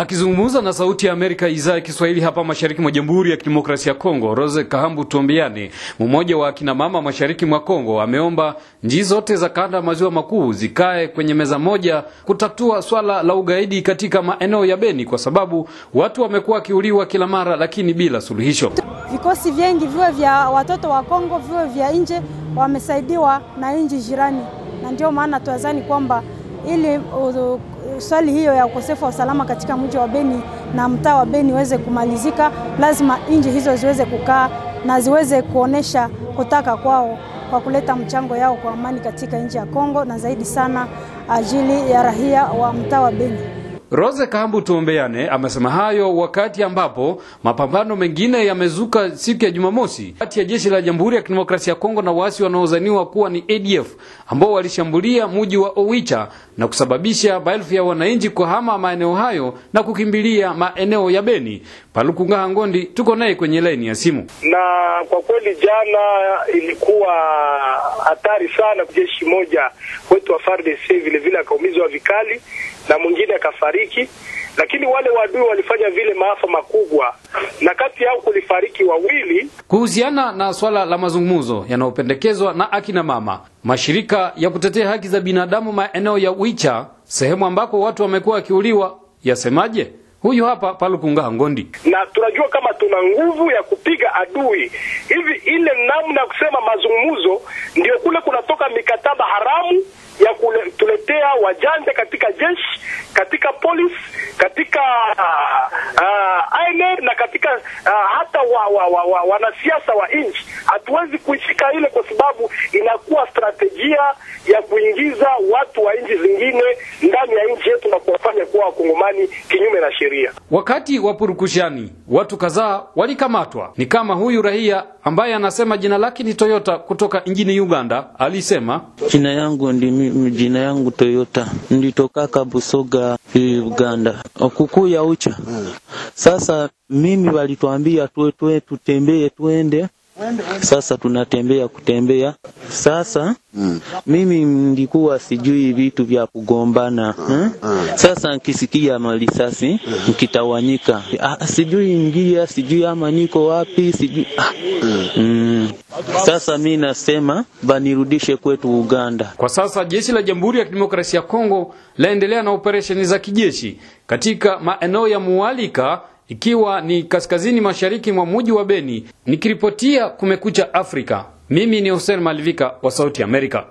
Akizungumza na Sauti ya Amerika idhaa ya Kiswahili hapa mashariki mwa Jamhuri ya Kidemokrasia ya Kongo, Rose Kahambu Tombiani, mmoja wa akina mama mashariki mwa Kongo, ameomba njii zote za kanda maziwa makuu zikae kwenye meza moja kutatua swala la ugaidi katika maeneo ya Beni, kwa sababu watu wamekuwa wakiuliwa kila mara, lakini bila suluhisho. Vikosi vyengi viwe vya watoto wa Kongo viwe vya nje wamesaidiwa na nchi jirani, na ndio maana tuwazani kwamba ili swali hiyo ya ukosefu wa usalama katika mji wa Beni na mtaa wa Beni iweze kumalizika, lazima nchi hizo ziweze kukaa na ziweze kuonesha kutaka kwao kwa kuleta mchango yao kwa amani katika nchi ya Kongo na zaidi sana ajili ya raia wa mtaa wa Beni. Rose Kahambu Tuombeane amesema hayo wakati ambapo mapambano mengine yamezuka siku ya Jumamosi kati ya jeshi la Jamhuri ya Kidemokrasia ya Kongo na waasi wanaozaniwa kuwa ni ADF ambao walishambulia mji wa Owicha na kusababisha maelfu ya wananchi kuhama maeneo hayo na kukimbilia maeneo ya Beni. Palukunga Ngondi tuko naye kwenye laini ya simu. Na kwa kweli jana ilikuwa hatari sana, jeshi moja wetu wa FARDC vile vile akaumizwa vikali na mwingine akafariki, lakini wale wadui walifanya vile maafa makubwa, na kati yao kulifariki wawili. Kuhusiana na swala la mazungumzo yanayopendekezwa na akina mama, mashirika ya kutetea haki za binadamu maeneo ya Wicha, sehemu ambako watu wamekuwa wakiuliwa, yasemaje? Huyu hapa Palukunga Ngondi. Na tunajua kama tuna nguvu ya kupiga adui hivi, ile namna ya kusema mazungumzo ndio kule kunatoka mikataba haramu ya kutuletea wajanja katika jeshi, katika polisi, katika uh, na katika uh, hata wa, wa, wa, wa, wanasiasa wa nchi. Hatuwezi kuishika ile kwa sababu inakuwa strategia ya kuingiza watu wa nchi zingine ndani ya nchi yetu na kuwafanya kuwa wakongomani kinyume na sheria. Wakati wa purukushani watu kadhaa walikamatwa, ni kama huyu raia ambaye anasema jina lake ni Toyota kutoka nchini Uganda. Alisema jina yangu ndi jina yangu Toyota, nditokaka Busoga Uganda, kukuya ucha. Sasa mimi walituambia tuwe tuwe tutembee twende sasa tunatembea kutembea sasa mm. Mimi nilikuwa sijui vitu vya kugombana hmm? Sasa nkisikia malisasi nkitawanyika, ah, sijui njia sijui ama niko wapi sijui ah. mm. Sasa mi nasema vanirudishe kwetu Uganda. Kwa sasa jeshi la Jamhuri ya Kidemokrasia ya Kongo laendelea na operesheni za kijeshi katika maeneo ya Mualika ikiwa ni kaskazini mashariki mwa mji wa Beni. Nikiripotia Kumekucha Afrika, mimi ni Hussein Malivika wa Sauti Amerika.